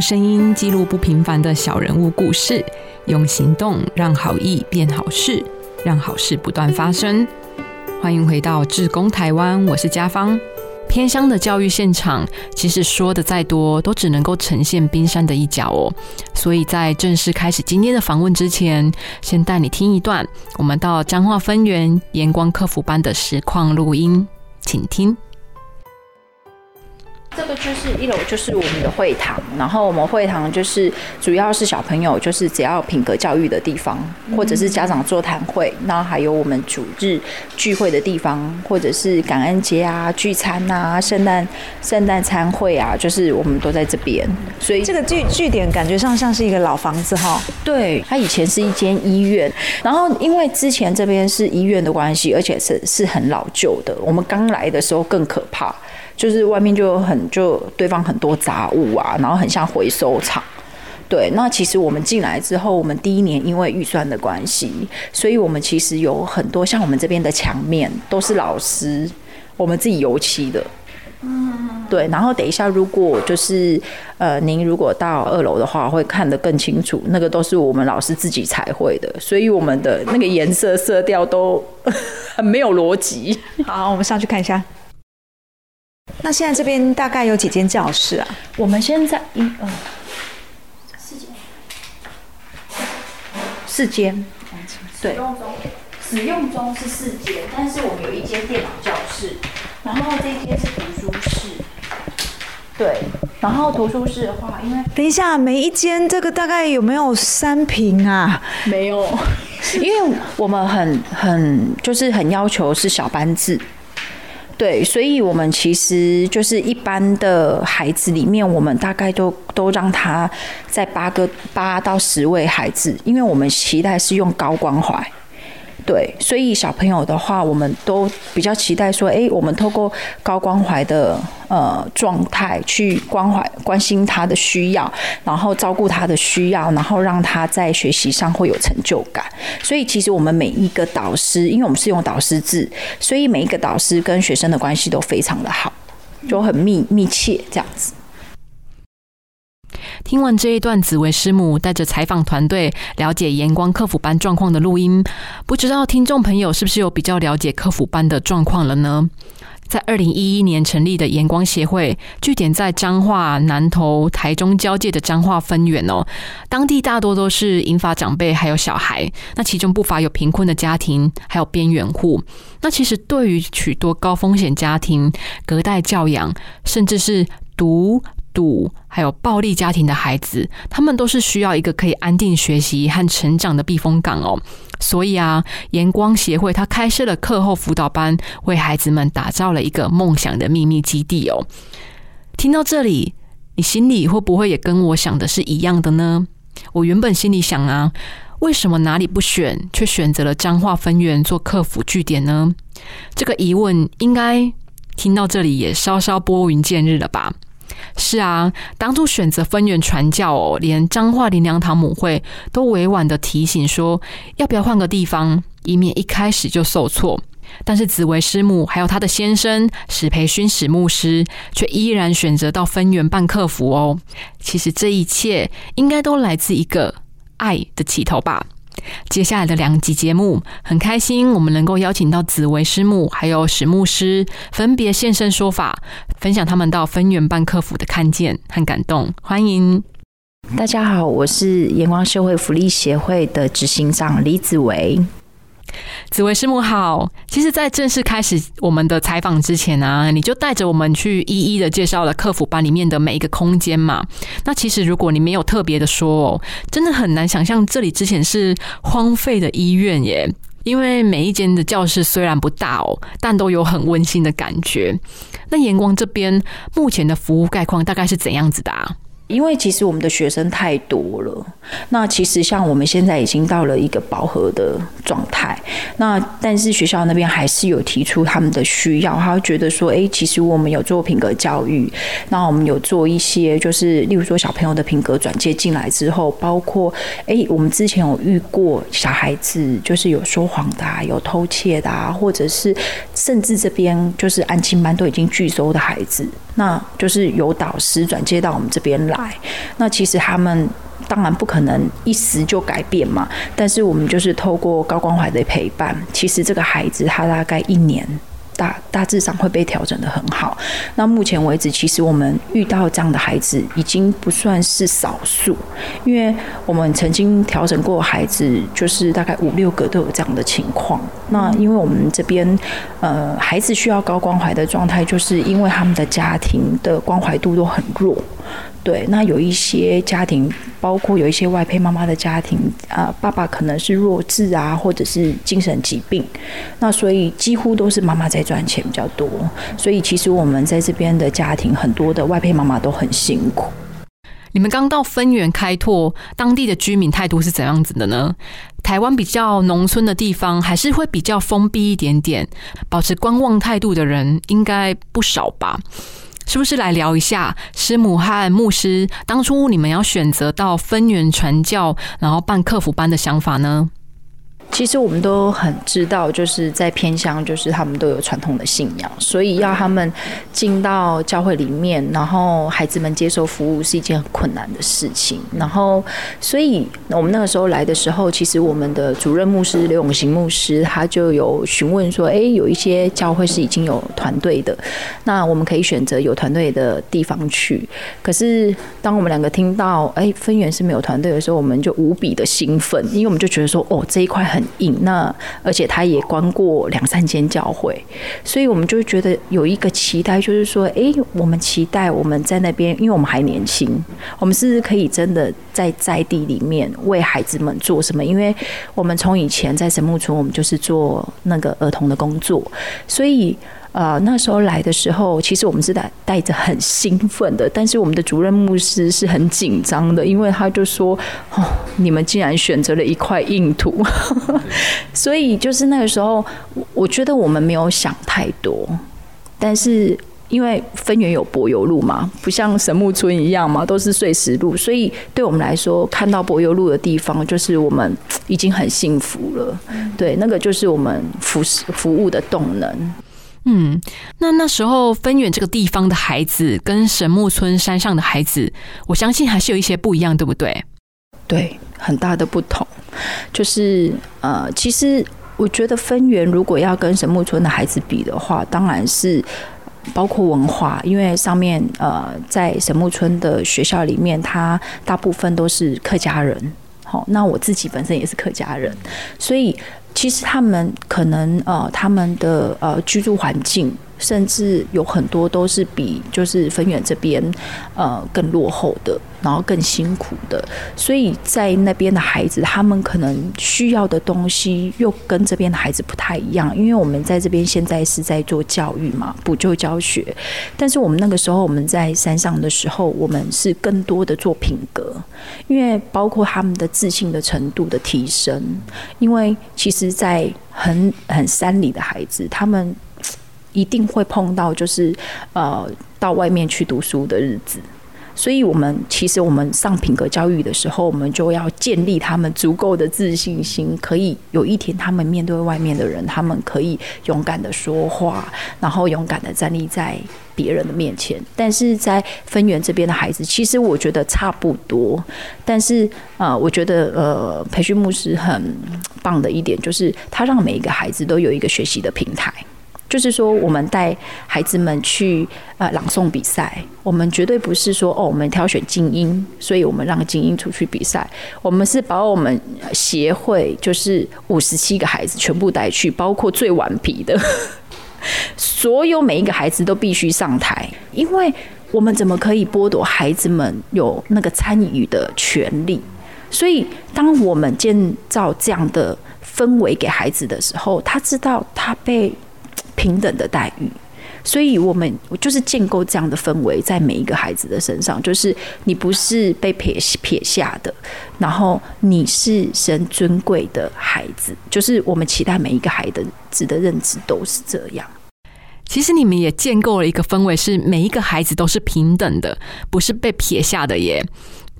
声音记录不平凡的小人物故事，用行动让好意变好事，让好事不断发生。欢迎回到志工台湾，我是家芳。偏乡的教育现场，其实说的再多，都只能够呈现冰山的一角哦。所以在正式开始今天的访问之前，先带你听一段我们到彰化分园阳光客服班的实况录音，请听。这个就是一楼，就是我们的会堂。然后我们会堂就是主要是小朋友，就是只要品格教育的地方，或者是家长座谈会。那还有我们主日聚会的地方，或者是感恩节啊、聚餐啊、圣诞圣诞餐会啊，就是我们都在这边。所以这个据据点感觉上像是一个老房子哈。对，它以前是一间医院。然后因为之前这边是医院的关系，而且是是很老旧的。我们刚来的时候更可怕。就是外面就很就堆放很多杂物啊，然后很像回收厂。对，那其实我们进来之后，我们第一年因为预算的关系，所以我们其实有很多像我们这边的墙面都是老师我们自己油漆的。嗯，对。然后等一下，如果就是呃，您如果到二楼的话，会看得更清楚，那个都是我们老师自己彩绘的，所以我们的那个颜色色调都 很没有逻辑。好，我们上去看一下。那现在这边大概有几间教室啊？我们现在一二四间，四间，对，使用中，使用中是四间，但是我们有一间电脑教室，然后这一间是图书室，对，然后图书室的话，因为等一下，每一间这个大概有没有三平啊？没有，因为我们很很就是很要求是小班制。对，所以我们其实就是一般的孩子里面，我们大概都都让他在八个八到十位孩子，因为我们期待是用高关怀。对，所以小朋友的话，我们都比较期待说，哎，我们透过高关怀的呃状态去关怀、关心他的需要，然后照顾他的需要，然后让他在学习上会有成就感。所以其实我们每一个导师，因为我们是用导师制，所以每一个导师跟学生的关系都非常的好，就很密密切这样子。听完这一段紫薇师母带着采访团队了解阳光客服班状况的录音，不知道听众朋友是不是有比较了解客服班的状况了呢？在二零一一年成立的阳光协会，据点在彰化、南投、台中交界的彰化分园哦。当地大多都是银发长辈，还有小孩，那其中不乏有贫困的家庭，还有边缘户。那其实对于许多高风险家庭、隔代教养，甚至是独。度还有暴力家庭的孩子，他们都是需要一个可以安定学习和成长的避风港哦。所以啊，阳光协会它开设了课后辅导班，为孩子们打造了一个梦想的秘密基地哦。听到这里，你心里会不会也跟我想的是一样的呢？我原本心里想啊，为什么哪里不选，却选择了彰化分院做客服据点呢？这个疑问应该听到这里也稍稍拨云见日了吧？是啊，当初选择分园传教哦，连彰化林良堂母会都委婉的提醒说，要不要换个地方，以免一开始就受挫。但是紫薇师母还有她的先生史培勋史牧师，却依然选择到分园办客服哦。其实这一切应该都来自一个爱的起头吧。接下来的两集节目，很开心我们能够邀请到紫薇师母还有史牧师分别现身说法，分享他们到分园办客服的看见和感动。欢迎大家好，我是阳光社会福利协会的执行长李紫薇。紫薇师母好，其实，在正式开始我们的采访之前呢，你就带着我们去一一的介绍了客服班里面的每一个空间嘛。那其实，如果你没有特别的说哦，真的很难想象这里之前是荒废的医院耶。因为每一间的教室虽然不大哦，但都有很温馨的感觉。那阳光这边目前的服务概况大概是怎样子的啊？因为其实我们的学生太多了，那其实像我们现在已经到了一个饱和的状态，那但是学校那边还是有提出他们的需要，他会觉得说，哎，其实我们有做品格教育，那我们有做一些，就是例如说小朋友的品格转接进来之后，包括，哎，我们之前有遇过小孩子就是有说谎的，有偷窃的，或者是甚至这边就是安亲班都已经拒收的孩子，那就是有导师转接到我们这边来。那其实他们当然不可能一时就改变嘛，但是我们就是透过高关怀的陪伴，其实这个孩子他大概一年。大大致上会被调整的很好。那目前为止，其实我们遇到这样的孩子已经不算是少数，因为我们曾经调整过孩子，就是大概五六个都有这样的情况。那因为我们这边呃孩子需要高关怀的状态，就是因为他们的家庭的关怀度都很弱。对，那有一些家庭，包括有一些外配妈妈的家庭，啊，爸爸可能是弱智啊，或者是精神疾病，那所以几乎都是妈妈在赚钱比较多。所以其实我们在这边的家庭，很多的外配妈妈都很辛苦。你们刚到分园开拓，当地的居民态度是怎样子的呢？台湾比较农村的地方，还是会比较封闭一点点，保持观望态度的人应该不少吧？是不是来聊一下师母和牧师当初你们要选择到分园传教，然后办客服班的想法呢？其实我们都很知道，就是在偏乡，就是他们都有传统的信仰，所以要他们进到教会里面，然后孩子们接受服务是一件很困难的事情。然后，所以我们那个时候来的时候，其实我们的主任牧师刘永行牧师他就有询问说：“哎，有一些教会是已经有团队的，那我们可以选择有团队的地方去。”可是当我们两个听到“哎，分园是没有团队”的时候，我们就无比的兴奋，因为我们就觉得说：“哦，这一块很。”硬那，而且他也关过两三间教会，所以我们就觉得有一个期待，就是说，哎，我们期待我们在那边，因为我们还年轻，我们是不是可以真的在在地里面为孩子们做什么？因为我们从以前在神木村，我们就是做那个儿童的工作，所以。呃，那时候来的时候，其实我们是带带着很兴奋的，但是我们的主任牧师是很紧张的，因为他就说：“哦，你们竟然选择了一块硬土。”所以就是那个时候，我觉得我们没有想太多，但是因为分园有柏油路嘛，不像神木村一样嘛，都是碎石路，所以对我们来说，看到柏油路的地方，就是我们已经很幸福了。对，那个就是我们服服务的动能。嗯，那那时候分远这个地方的孩子跟神木村山上的孩子，我相信还是有一些不一样，对不对？对，很大的不同。就是呃，其实我觉得分园如果要跟神木村的孩子比的话，当然是包括文化，因为上面呃，在神木村的学校里面，他大部分都是客家人。好，那我自己本身也是客家人，所以。其实他们可能呃，他们的呃居住环境。甚至有很多都是比就是分远这边呃更落后的，然后更辛苦的，所以在那边的孩子，他们可能需要的东西又跟这边的孩子不太一样。因为我们在这边现在是在做教育嘛，补救教学，但是我们那个时候我们在山上的时候，我们是更多的做品格，因为包括他们的自信的程度的提升，因为其实，在很很山里的孩子，他们。一定会碰到，就是呃，到外面去读书的日子。所以，我们其实我们上品格教育的时候，我们就要建立他们足够的自信心，可以有一天他们面对外面的人，他们可以勇敢的说话，然后勇敢的站立在别人的面前。但是在分园这边的孩子，其实我觉得差不多。但是呃，我觉得呃，培训牧师很棒的一点，就是他让每一个孩子都有一个学习的平台。就是说，我们带孩子们去呃朗诵比赛，我们绝对不是说哦，我们挑选精英，所以我们让精英出去比赛。我们是把我们协会就是五十七个孩子全部带去，包括最顽皮的，所有每一个孩子都必须上台，因为我们怎么可以剥夺孩子们有那个参与的权利？所以，当我们建造这样的氛围给孩子的时候，他知道他被。平等的待遇，所以我们就是建构这样的氛围在每一个孩子的身上，就是你不是被撇撇下的，然后你是神尊贵的孩子，就是我们期待每一个孩子的认知都是这样。其实你们也建构了一个氛围，是每一个孩子都是平等的，不是被撇下的耶。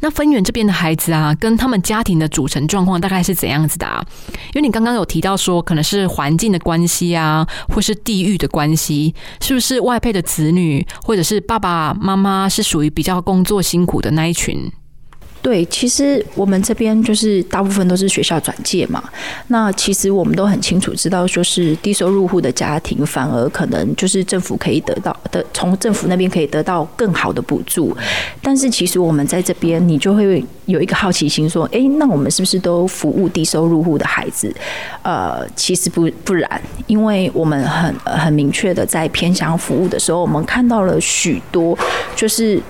那分园这边的孩子啊，跟他们家庭的组成状况大概是怎样子的啊？因为你刚刚有提到说，可能是环境的关系啊，或是地域的关系，是不是外配的子女，或者是爸爸妈妈是属于比较工作辛苦的那一群？对，其实我们这边就是大部分都是学校转介嘛。那其实我们都很清楚知道，说是低收入户的家庭，反而可能就是政府可以得到的，从政府那边可以得到更好的补助。但是其实我们在这边，你就会有一个好奇心，说，哎，那我们是不是都服务低收入户的孩子？呃，其实不不然，因为我们很很明确的在偏乡服务的时候，我们看到了许多就是。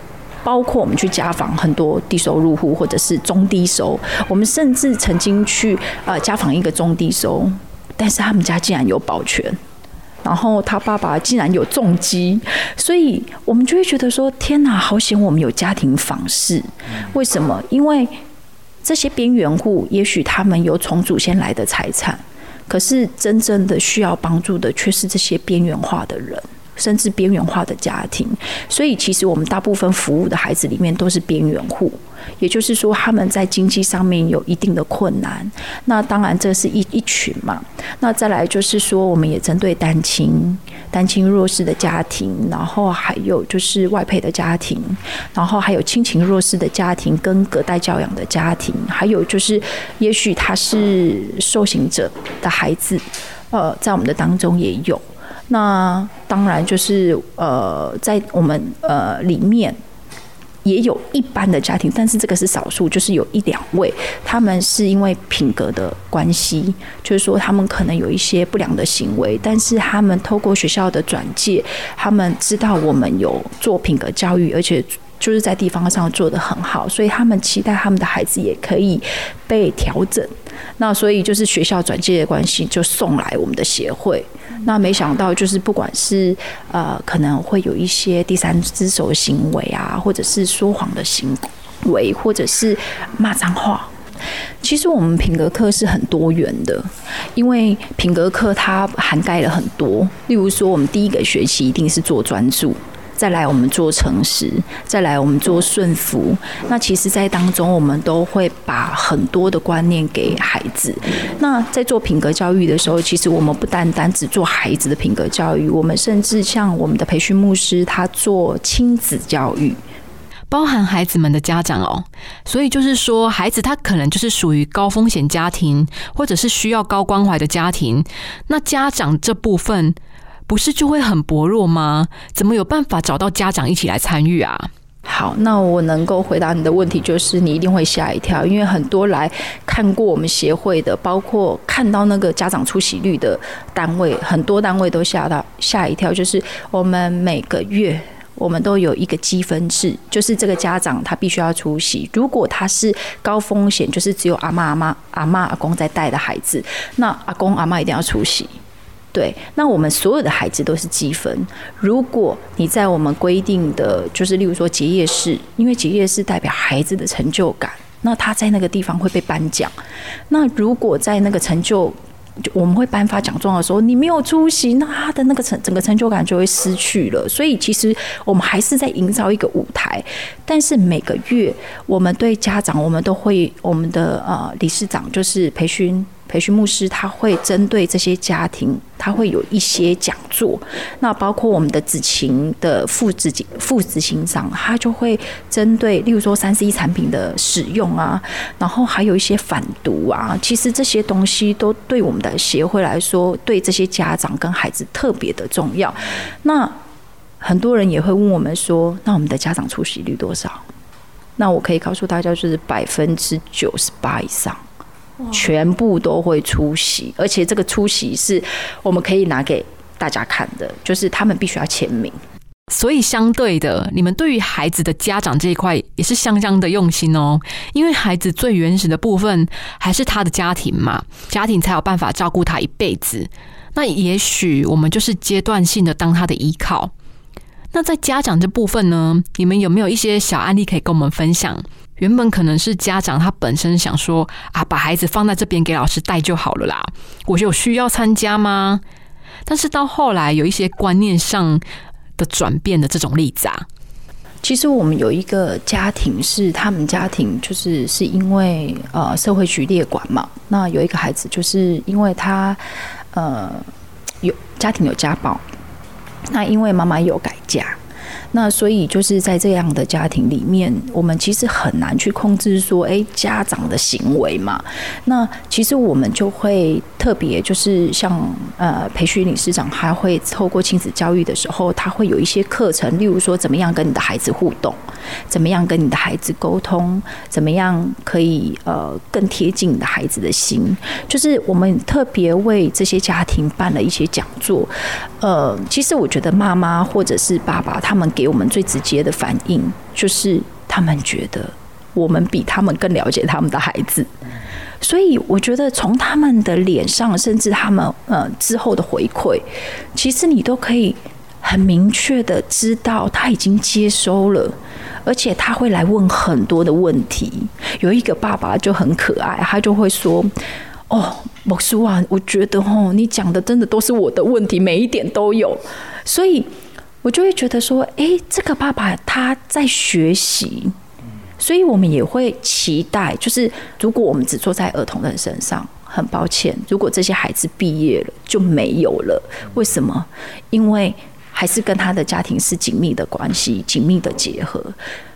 包括我们去家访很多低收入户或者是中低收，我们甚至曾经去呃家访一个中低收，但是他们家竟然有保全，然后他爸爸竟然有重击，所以我们就会觉得说天哪，好险我们有家庭访视。为什么？因为这些边缘户也许他们有从祖先来的财产，可是真正的需要帮助的却是这些边缘化的人。甚至边缘化的家庭，所以其实我们大部分服务的孩子里面都是边缘户，也就是说他们在经济上面有一定的困难。那当然这是一一群嘛。那再来就是说，我们也针对单亲、单亲弱势的家庭，然后还有就是外配的家庭，然后还有亲情弱势的家庭跟隔代教养的家庭，还有就是也许他是受刑者的孩子，呃，在我们的当中也有。那当然就是呃，在我们呃里面也有一般的家庭，但是这个是少数，就是有一两位，他们是因为品格的关系，就是说他们可能有一些不良的行为，但是他们透过学校的转介，他们知道我们有做品格教育，而且就是在地方上做的很好，所以他们期待他们的孩子也可以被调整。那所以就是学校转介的关系，就送来我们的协会。那没想到，就是不管是呃，可能会有一些第三只手的行为啊，或者是说谎的行为，或者是骂脏话。其实我们品格课是很多元的，因为品格课它涵盖了很多。例如说，我们第一个学期一定是做专注。再来，我们做诚实；再来，我们做顺服。那其实，在当中，我们都会把很多的观念给孩子。那在做品格教育的时候，其实我们不单单只做孩子的品格教育，我们甚至像我们的培训牧师，他做亲子教育，包含孩子们的家长哦。所以就是说，孩子他可能就是属于高风险家庭，或者是需要高关怀的家庭。那家长这部分。不是就会很薄弱吗？怎么有办法找到家长一起来参与啊？好，那我能够回答你的问题，就是你一定会吓一跳，因为很多来看过我们协会的，包括看到那个家长出席率的单位，很多单位都吓到吓一跳。就是我们每个月我们都有一个积分制，就是这个家长他必须要出席。如果他是高风险，就是只有阿妈阿妈阿妈阿公在带的孩子，那阿公阿妈一定要出席。对，那我们所有的孩子都是积分。如果你在我们规定的，就是例如说结业式，因为结业式代表孩子的成就感，那他在那个地方会被颁奖。那如果在那个成就，我们会颁发奖状的时候，你没有出席，那他的那个成整个成就感就会失去了。所以其实我们还是在营造一个舞台，但是每个月我们对家长，我们都会我们的呃理事长就是培训。培训牧师他会针对这些家庭，他会有一些讲座。那包括我们的子晴的副执副执行长，他就会针对，例如说三 C 产品的使用啊，然后还有一些反毒啊。其实这些东西都对我们的协会来说，对这些家长跟孩子特别的重要。那很多人也会问我们说，那我们的家长出席率多少？那我可以告诉大家，就是百分之九十八以上。全部都会出席，而且这个出席是我们可以拿给大家看的，就是他们必须要签名。所以相对的，你们对于孩子的家长这一块也是相当的用心哦，因为孩子最原始的部分还是他的家庭嘛，家庭才有办法照顾他一辈子。那也许我们就是阶段性的当他的依靠。那在家长这部分呢，你们有没有一些小案例可以跟我们分享？原本可能是家长他本身想说啊，把孩子放在这边给老师带就好了啦，我有需要参加吗？但是到后来有一些观念上的转变的这种例子啊，其实我们有一个家庭是他们家庭就是是因为呃社会局列管嘛，那有一个孩子就是因为他呃有家庭有家暴，那因为妈妈有改嫁。那所以就是在这样的家庭里面，我们其实很难去控制说，哎，家长的行为嘛。那其实我们就会特别就是像呃，培训理事长还会透过亲子教育的时候，他会有一些课程，例如说怎么样跟你的孩子互动，怎么样跟你的孩子沟通，怎么样可以呃更贴近你的孩子的心。就是我们特别为这些家庭办了一些讲座。呃，其实我觉得妈妈或者是爸爸他们。给我们最直接的反应，就是他们觉得我们比他们更了解他们的孩子，所以我觉得从他们的脸上，甚至他们呃之后的回馈，其实你都可以很明确的知道他已经接收了，而且他会来问很多的问题。有一个爸爸就很可爱，他就会说：“哦，某叔啊，我觉得哦，你讲的真的都是我的问题，每一点都有，所以。”我就会觉得说，哎，这个爸爸他在学习，所以我们也会期待，就是如果我们只坐在儿童的身上，很抱歉，如果这些孩子毕业了就没有了。为什么？因为还是跟他的家庭是紧密的关系，紧密的结合，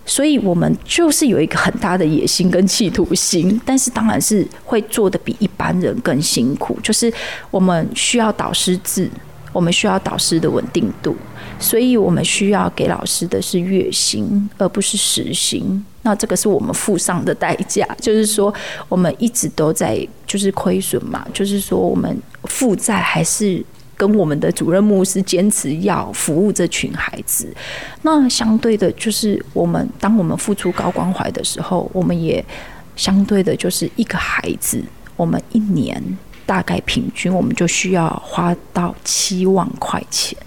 所以我们就是有一个很大的野心跟企图心，但是当然是会做的比一般人更辛苦，就是我们需要导师制。我们需要导师的稳定度，所以我们需要给老师的是月薪，而不是时薪。那这个是我们付上的代价，就是说我们一直都在就是亏损嘛，就是说我们负债还是跟我们的主任牧师坚持要服务这群孩子。那相对的，就是我们当我们付出高关怀的时候，我们也相对的就是一个孩子，我们一年。大概平均我们就需要花到七万块钱，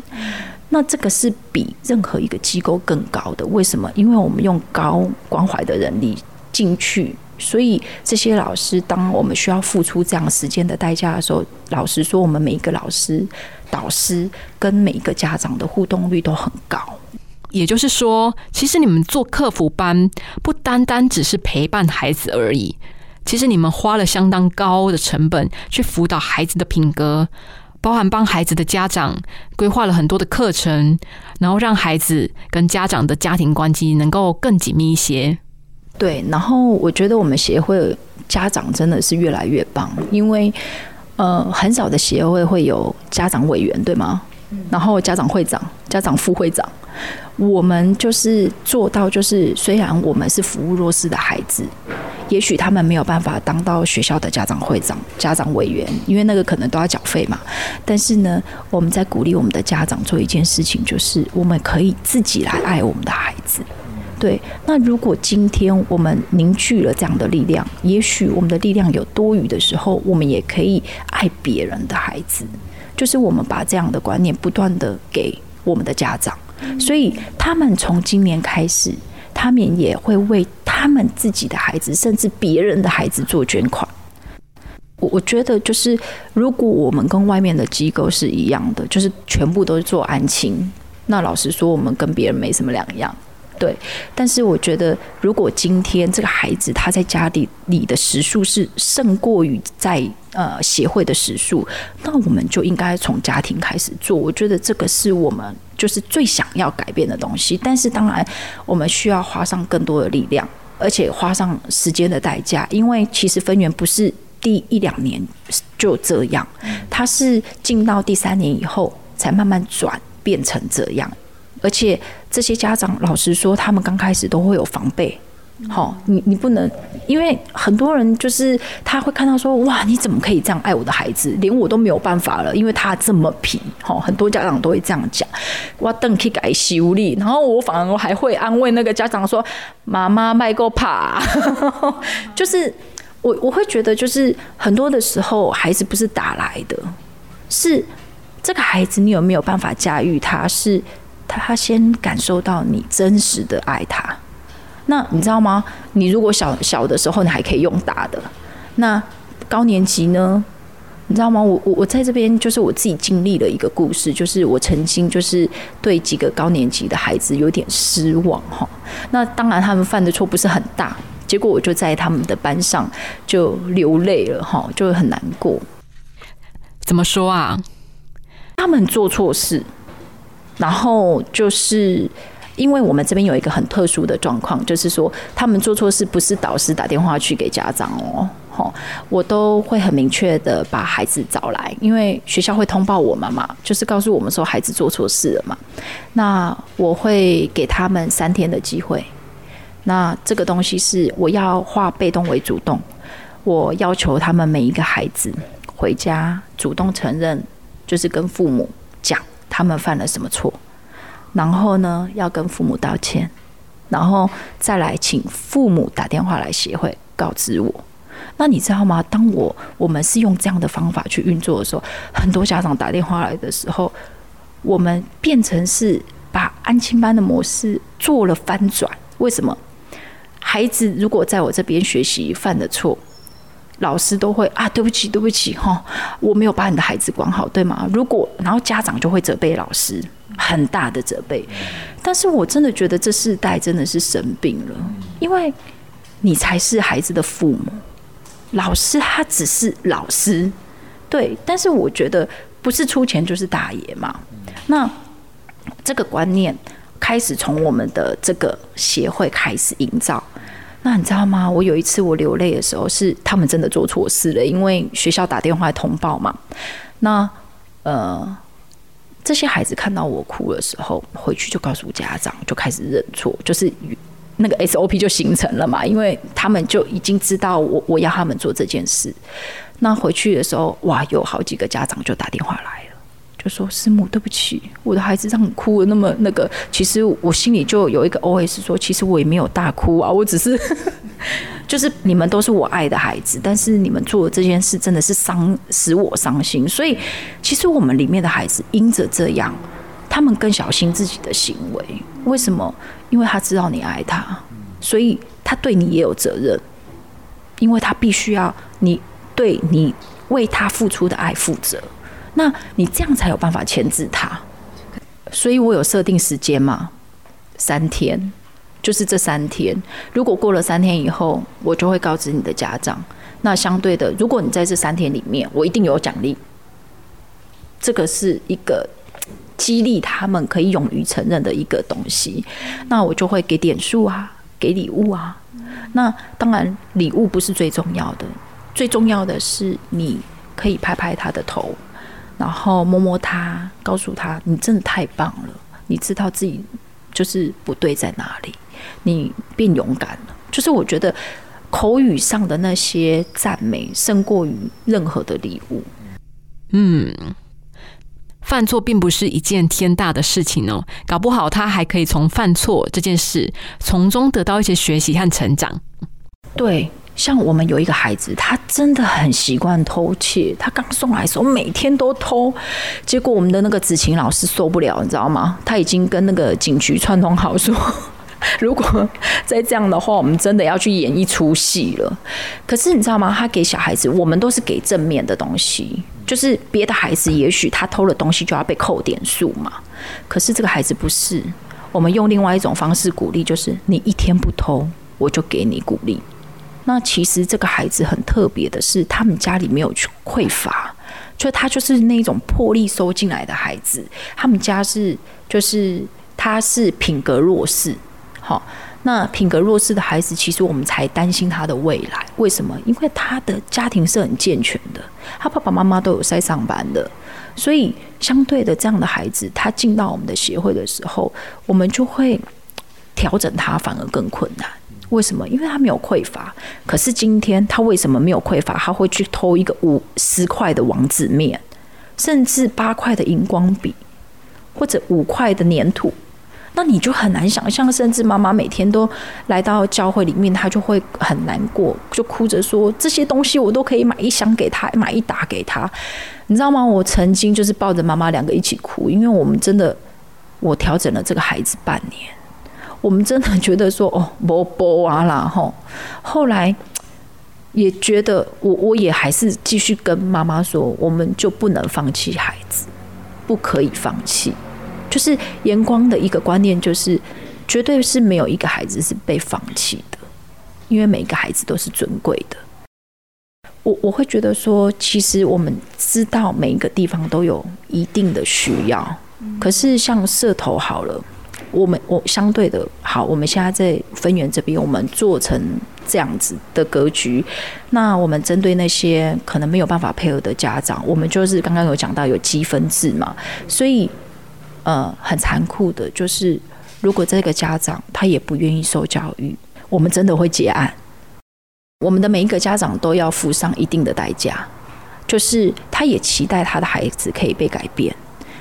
那这个是比任何一个机构更高的。为什么？因为我们用高关怀的人力进去，所以这些老师，当我们需要付出这样时间的代价的时候，老实说，我们每一个老师、导师跟每一个家长的互动率都很高。也就是说，其实你们做客服班，不单单只是陪伴孩子而已。其实你们花了相当高的成本去辅导孩子的品格，包含帮孩子的家长规划了很多的课程，然后让孩子跟家长的家庭关系能够更紧密一些。对，然后我觉得我们协会家长真的是越来越棒，因为呃，很少的协会会有家长委员，对吗？然后家长会长、家长副会长。我们就是做到，就是虽然我们是服务弱势的孩子，也许他们没有办法当到学校的家长会长、家长委员，因为那个可能都要缴费嘛。但是呢，我们在鼓励我们的家长做一件事情，就是我们可以自己来爱我们的孩子。对，那如果今天我们凝聚了这样的力量，也许我们的力量有多余的时候，我们也可以爱别人的孩子。就是我们把这样的观念不断的给我们的家长。所以，他们从今年开始，他们也会为他们自己的孩子，甚至别人的孩子做捐款。我我觉得，就是如果我们跟外面的机构是一样的，就是全部都是做安亲，那老实说，我们跟别人没什么两样。对，但是我觉得，如果今天这个孩子他在家里里的时数是胜过于在呃协会的时数，那我们就应该从家庭开始做。我觉得这个是我们就是最想要改变的东西。但是当然，我们需要花上更多的力量，而且花上时间的代价，因为其实分园不是第一两年就这样，它是进到第三年以后才慢慢转变成这样。而且这些家长老实说，他们刚开始都会有防备。好，你你不能，因为很多人就是他会看到说，哇，你怎么可以这样爱我的孩子？连我都没有办法了，因为他这么皮。好，很多家长都会这样讲，我等去改修理。然后我反而还会安慰那个家长说，妈妈卖够怕。就是我我会觉得，就是很多的时候，孩子不是打来的，是这个孩子，你有没有办法驾驭他？是。他先感受到你真实的爱他，那你知道吗？你如果小小的时候你还可以用打的，那高年级呢？你知道吗？我我我在这边就是我自己经历了一个故事，就是我曾经就是对几个高年级的孩子有点失望哈。那当然他们犯的错不是很大，结果我就在他们的班上就流泪了哈，就很难过。怎么说啊？他们做错事，然后就是因为我们这边有一个很特殊的状况，就是说他们做错事不是导师打电话去给家长哦。我都会很明确的把孩子找来，因为学校会通报我们嘛，就是告诉我们说孩子做错事了嘛。那我会给他们三天的机会。那这个东西是我要化被动为主动，我要求他们每一个孩子回家主动承认，就是跟父母讲他们犯了什么错，然后呢要跟父母道歉，然后再来请父母打电话来协会告知我。那你知道吗？当我我们是用这样的方法去运作的时候，很多家长打电话来的时候，我们变成是把安亲班的模式做了翻转。为什么？孩子如果在我这边学习犯的错，老师都会啊，对不起，对不起，哈，我没有把你的孩子管好，对吗？如果然后家长就会责备老师，很大的责备。但是我真的觉得这世代真的是生病了，因为你才是孩子的父母。老师他只是老师，对，但是我觉得不是出钱就是大爷嘛。那这个观念开始从我们的这个协会开始营造。那你知道吗？我有一次我流泪的时候，是他们真的做错事了，因为学校打电话通报嘛。那呃，这些孩子看到我哭的时候，回去就告诉家长，就开始认错，就是。那个 SOP 就形成了嘛，因为他们就已经知道我我要他们做这件事。那回去的时候，哇，有好几个家长就打电话来，说：“师母，对不起，我的孩子让你哭了那么那个。”其实我心里就有一个 OS 说：“其实我也没有大哭啊，我只是 就是你们都是我爱的孩子，但是你们做的这件事真的是伤使我伤心。所以其实我们里面的孩子因着这样，他们更小心自己的行为。为什么？因为他知道你爱他，所以他对你也有责任，因为他必须要你对你为他付出的爱负责，那你这样才有办法牵制他。所以我有设定时间嘛，三天，就是这三天。如果过了三天以后，我就会告知你的家长。那相对的，如果你在这三天里面，我一定有奖励。这个是一个。激励他们可以勇于承认的一个东西，那我就会给点数啊，给礼物啊。那当然，礼物不是最重要的，最重要的是你可以拍拍他的头，然后摸摸他，告诉他你真的太棒了，你知道自己就是不对在哪里，你变勇敢了。就是我觉得口语上的那些赞美胜过于任何的礼物。嗯。犯错并不是一件天大的事情哦，搞不好他还可以从犯错这件事从中得到一些学习和成长。对，像我们有一个孩子，他真的很习惯偷窃。他刚送来的时候，每天都偷，结果我们的那个子晴老师受不了，你知道吗？他已经跟那个警局串通好说。如果再这样的话，我们真的要去演一出戏了。可是你知道吗？他给小孩子，我们都是给正面的东西，就是别的孩子也许他偷了东西就要被扣点数嘛。可是这个孩子不是，我们用另外一种方式鼓励，就是你一天不偷，我就给你鼓励。那其实这个孩子很特别的是，他们家里没有去匮乏，就他就是那种破例收进来的孩子。他们家是就是他是品格弱势。好，那品格弱势的孩子，其实我们才担心他的未来。为什么？因为他的家庭是很健全的，他爸爸妈妈都有在上班的，所以相对的，这样的孩子，他进到我们的协会的时候，我们就会调整他，反而更困难。为什么？因为他没有匮乏。可是今天他为什么没有匮乏？他会去偷一个五十块的王子面，甚至八块的荧光笔，或者五块的粘土。那你就很难想象，甚至妈妈每天都来到教会里面，她就会很难过，就哭着说：“这些东西我都可以买一箱给他，买一打给他。”你知道吗？我曾经就是抱着妈妈两个一起哭，因为我们真的，我调整了这个孩子半年，我们真的觉得说：“哦，波波啊啦吼。”后来也觉得我我也还是继续跟妈妈说，我们就不能放弃孩子，不可以放弃。就是阳光的一个观念，就是绝对是没有一个孩子是被放弃的，因为每个孩子都是尊贵的。我我会觉得说，其实我们知道每一个地方都有一定的需要，可是像社头好了，我们我相对的好，我们现在在分园这边，我们做成这样子的格局，那我们针对那些可能没有办法配合的家长，我们就是刚刚有讲到有积分制嘛，所以呃很残酷的，就是如果这个家长他也不愿意受教育，我们真的会结案。我们的每一个家长都要付上一定的代价，就是他也期待他的孩子可以被改变。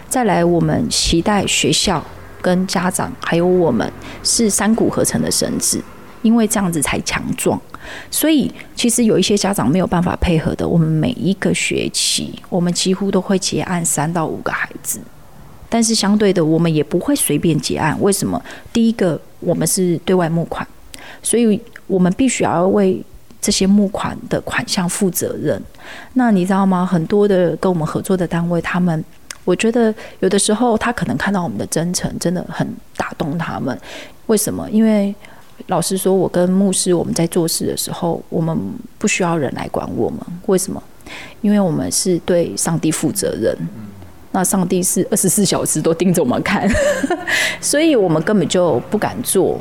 再来，我们期待学校跟家长还有我们是三股合成的绳子，因为这样子才强壮。所以，其实有一些家长没有办法配合的，我们每一个学期我们几乎都会结案三到五个孩子，但是相对的，我们也不会随便结案。为什么？第一个，我们是对外募款，所以我们必须要为这些募款的款项负责任，那你知道吗？很多的跟我们合作的单位，他们我觉得有的时候他可能看到我们的真诚，真的很打动他们。为什么？因为老实说，我跟牧师我们在做事的时候，我们不需要人来管我们。为什么？因为我们是对上帝负责任。那上帝是二十四小时都盯着我们看，所以我们根本就不敢做。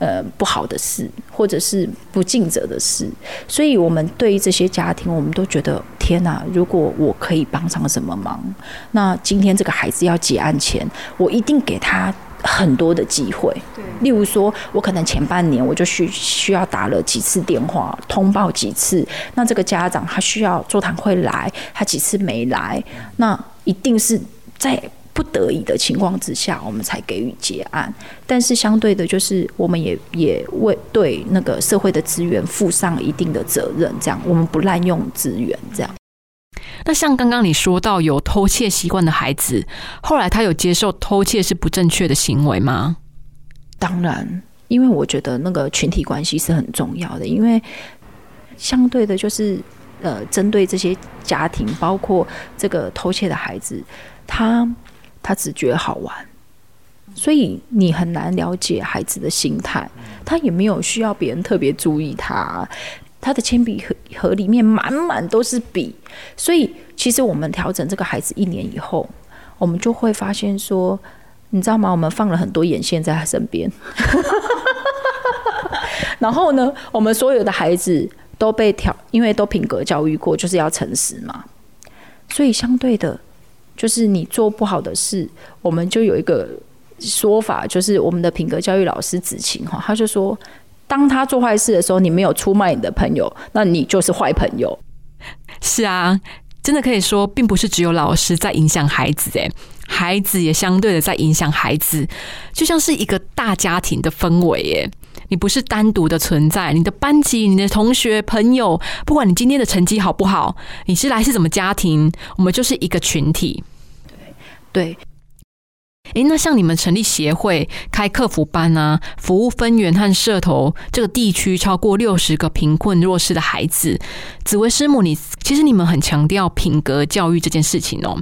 呃，不好的事，或者是不尽责的事，所以我们对于这些家庭，我们都觉得天哪！如果我可以帮上什么忙，那今天这个孩子要结案前，我一定给他很多的机会。对，例如说，我可能前半年我就需需要打了几次电话，通报几次，那这个家长他需要座谈会来，他几次没来，那一定是在。不得已的情况之下，我们才给予结案。但是相对的，就是我们也也为对那个社会的资源负上一定的责任。这样，我们不滥用资源。这样。那像刚刚你说到有偷窃习惯的孩子，后来他有接受偷窃是不正确的行为吗？当然，因为我觉得那个群体关系是很重要的。因为相对的，就是呃，针对这些家庭，包括这个偷窃的孩子，他。他只觉得好玩，所以你很难了解孩子的心态。他也没有需要别人特别注意他。他的铅笔盒盒里面满满都是笔，所以其实我们调整这个孩子一年以后，我们就会发现说，你知道吗？我们放了很多眼线在他身边。然后呢，我们所有的孩子都被调，因为都品格教育过，就是要诚实嘛。所以相对的。就是你做不好的事，我们就有一个说法，就是我们的品格教育老师子晴哈，他就说，当他做坏事的时候，你没有出卖你的朋友，那你就是坏朋友。是啊，真的可以说，并不是只有老师在影响孩子，诶，孩子也相对的在影响孩子，就像是一个大家庭的氛围，诶。你不是单独的存在，你的班级、你的同学、朋友，不管你今天的成绩好不好，你是来自什么家庭，我们就是一个群体。对，诶，那像你们成立协会、开客服班啊，服务分园和社头这个地区超过六十个贫困弱势的孩子，紫薇师母，你其实你们很强调品格教育这件事情哦。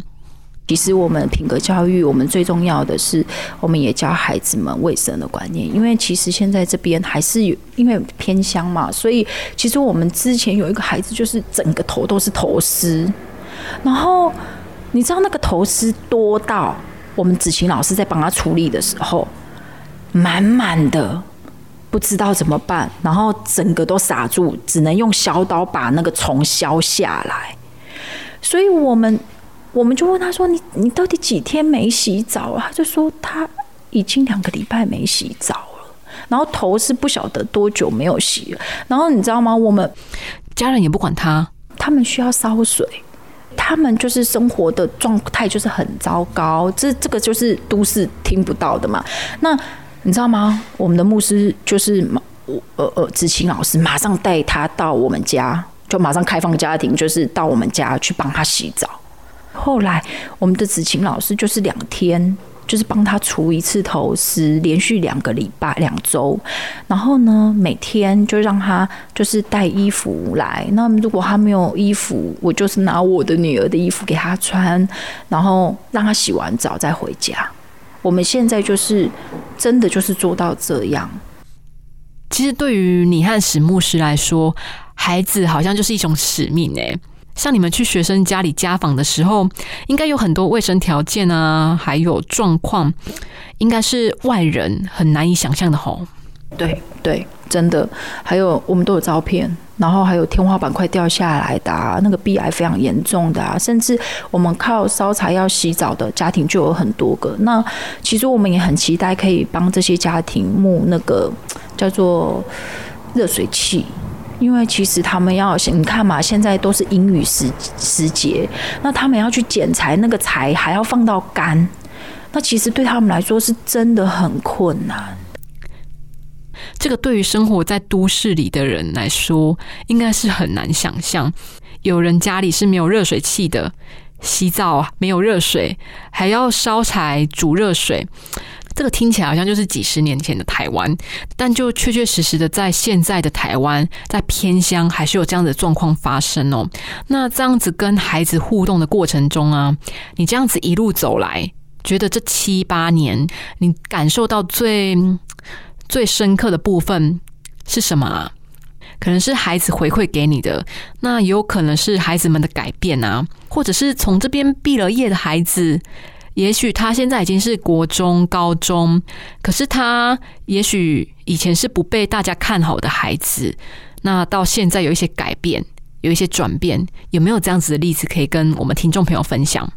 其实我们品格教育，我们最重要的是，我们也教孩子们卫生的观念。因为其实现在这边还是有，因为偏乡嘛，所以其实我们之前有一个孩子，就是整个头都是头虱，然后你知道那个头虱多到我们子晴老师在帮他处理的时候，满满的不知道怎么办，然后整个都撒住，只能用小刀把那个虫削下来。所以我们。我们就问他说：“你你到底几天没洗澡啊？”他就说他已经两个礼拜没洗澡了，然后头是不晓得多久没有洗了。然后你知道吗？我们家人也不管他，他们需要烧水，他们就是生活的状态就是很糟糕。这这个就是都市听不到的嘛。那你知道吗？我们的牧师就是马呃呃子晴老师，马上带他到我们家，就马上开放家庭，就是到我们家去帮他洗澡。后来，我们的子晴老师就是两天就是帮他除一次头丝，连续两个礼拜两周，然后呢，每天就让他就是带衣服来。那如果他没有衣服，我就是拿我的女儿的衣服给他穿，然后让他洗完澡再回家。我们现在就是真的就是做到这样。其实对于你和史牧师来说，孩子好像就是一种使命诶。像你们去学生家里家访的时候，应该有很多卫生条件啊，还有状况，应该是外人很难以想象的吼。对对，真的，还有我们都有照片，然后还有天花板快掉下来的，啊，那个壁癌非常严重的，啊，甚至我们靠烧柴要洗澡的家庭就有很多个。那其实我们也很期待可以帮这些家庭募那个叫做热水器。因为其实他们要，你看嘛，现在都是阴雨时时节，那他们要去剪柴，那个柴还要放到干，那其实对他们来说是真的很困难。这个对于生活在都市里的人来说，应该是很难想象，有人家里是没有热水器的，洗澡没有热水，还要烧柴煮热水。这个听起来好像就是几十年前的台湾，但就确确实实的在现在的台湾，在偏乡还是有这样的状况发生哦。那这样子跟孩子互动的过程中啊，你这样子一路走来，觉得这七八年你感受到最最深刻的部分是什么啊？可能是孩子回馈给你的，那也有可能是孩子们的改变啊，或者是从这边毕了业的孩子。也许他现在已经是国中、高中，可是他也许以前是不被大家看好的孩子，那到现在有一些改变，有一些转变，有没有这样子的例子可以跟我们听众朋友分享？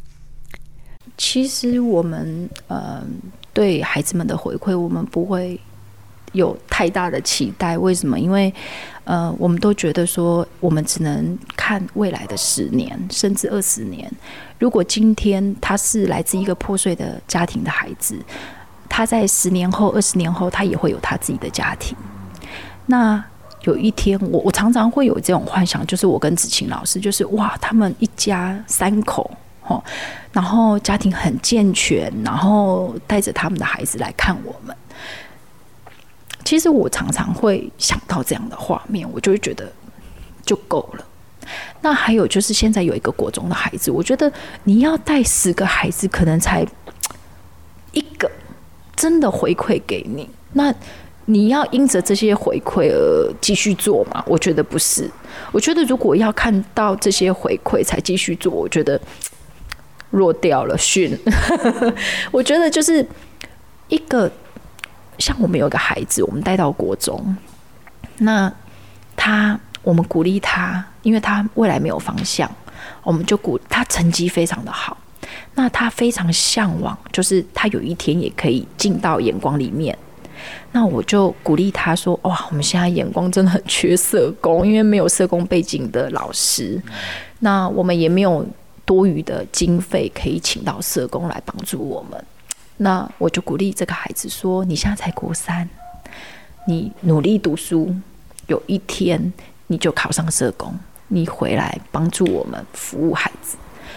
其实我们呃对孩子们的回馈，我们不会有太大的期待。为什么？因为呃，我们都觉得说，我们只能看未来的十年，甚至二十年。如果今天他是来自一个破碎的家庭的孩子，他在十年后、二十年后，他也会有他自己的家庭。那有一天，我我常常会有这种幻想，就是我跟子晴老师，就是哇，他们一家三口，哦，然后家庭很健全，然后带着他们的孩子来看我们。其实我常常会想到这样的画面，我就会觉得就够了。那还有就是现在有一个国中的孩子，我觉得你要带十个孩子，可能才一个真的回馈给你。那你要因着这些回馈而继续做吗？我觉得不是。我觉得如果要看到这些回馈才继续做，我觉得弱掉了，训。我觉得就是一个像我们有个孩子，我们带到国中，那他。我们鼓励他，因为他未来没有方向，我们就鼓他成绩非常的好。那他非常向往，就是他有一天也可以进到眼光里面。那我就鼓励他说：“哇，我们现在眼光真的很缺社工，因为没有社工背景的老师，那我们也没有多余的经费可以请到社工来帮助我们。那我就鼓励这个孩子说：你现在才国三，你努力读书，有一天。”你就考上社工，你回来帮助我们服务孩子，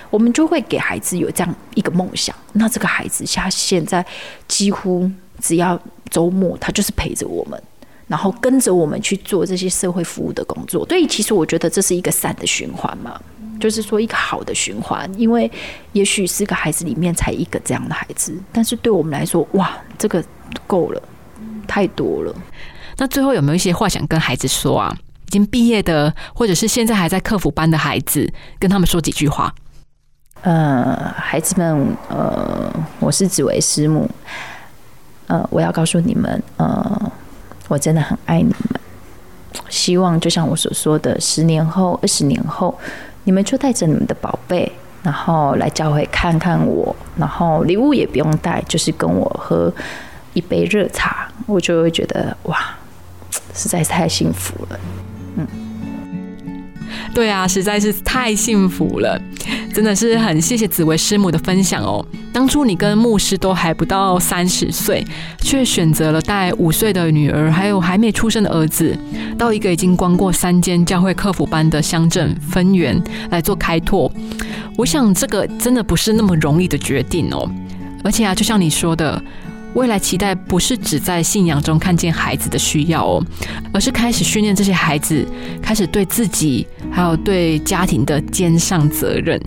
我们就会给孩子有这样一个梦想。那这个孩子他现在几乎只要周末，他就是陪着我们，然后跟着我们去做这些社会服务的工作。所以其实我觉得这是一个善的循环嘛，就是说一个好的循环。因为也许四个孩子里面才一个这样的孩子，但是对我们来说，哇，这个够了，太多了。那最后有没有一些话想跟孩子说啊？已经毕业的，或者是现在还在客服班的孩子，跟他们说几句话。呃，孩子们，呃，我是紫薇师母，呃，我要告诉你们，呃，我真的很爱你们。希望就像我所说的，十年后、二十年后，你们就带着你们的宝贝，然后来教会看看我，然后礼物也不用带，就是跟我喝一杯热茶，我就会觉得哇，实在是太幸福了。嗯，对啊，实在是太幸福了，真的是很谢谢紫薇师母的分享哦。当初你跟牧师都还不到三十岁，却选择了带五岁的女儿，还有还没出生的儿子，到一个已经关过三间教会客服班的乡镇分园来做开拓。我想这个真的不是那么容易的决定哦。而且啊，就像你说的，未来期待不是只在信仰中看见孩子的需要哦，而是开始训练这些孩子，开始对自己还有对家庭的肩上责任。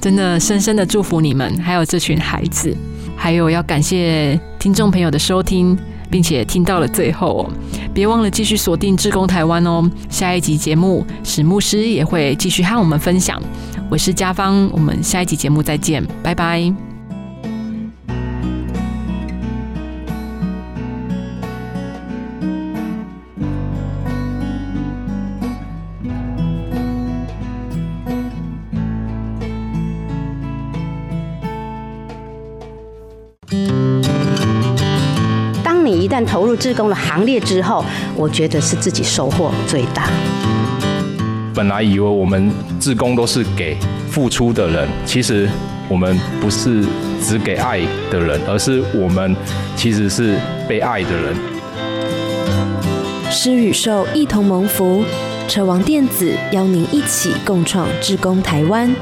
真的深深的祝福你们，还有这群孩子，还有要感谢听众朋友的收听，并且听到了最后哦，别忘了继续锁定志工台湾哦。下一集节目史牧师也会继续和我们分享。我是家芳，我们下一集节目再见，拜拜。当你一旦投入志工的行列之后，我觉得是自己收获最大。本来以为我们志工都是给付出的人，其实我们不是只给爱的人，而是我们其实是被爱的人。施与受一同蒙福，车王电子邀您一起共创志工台湾。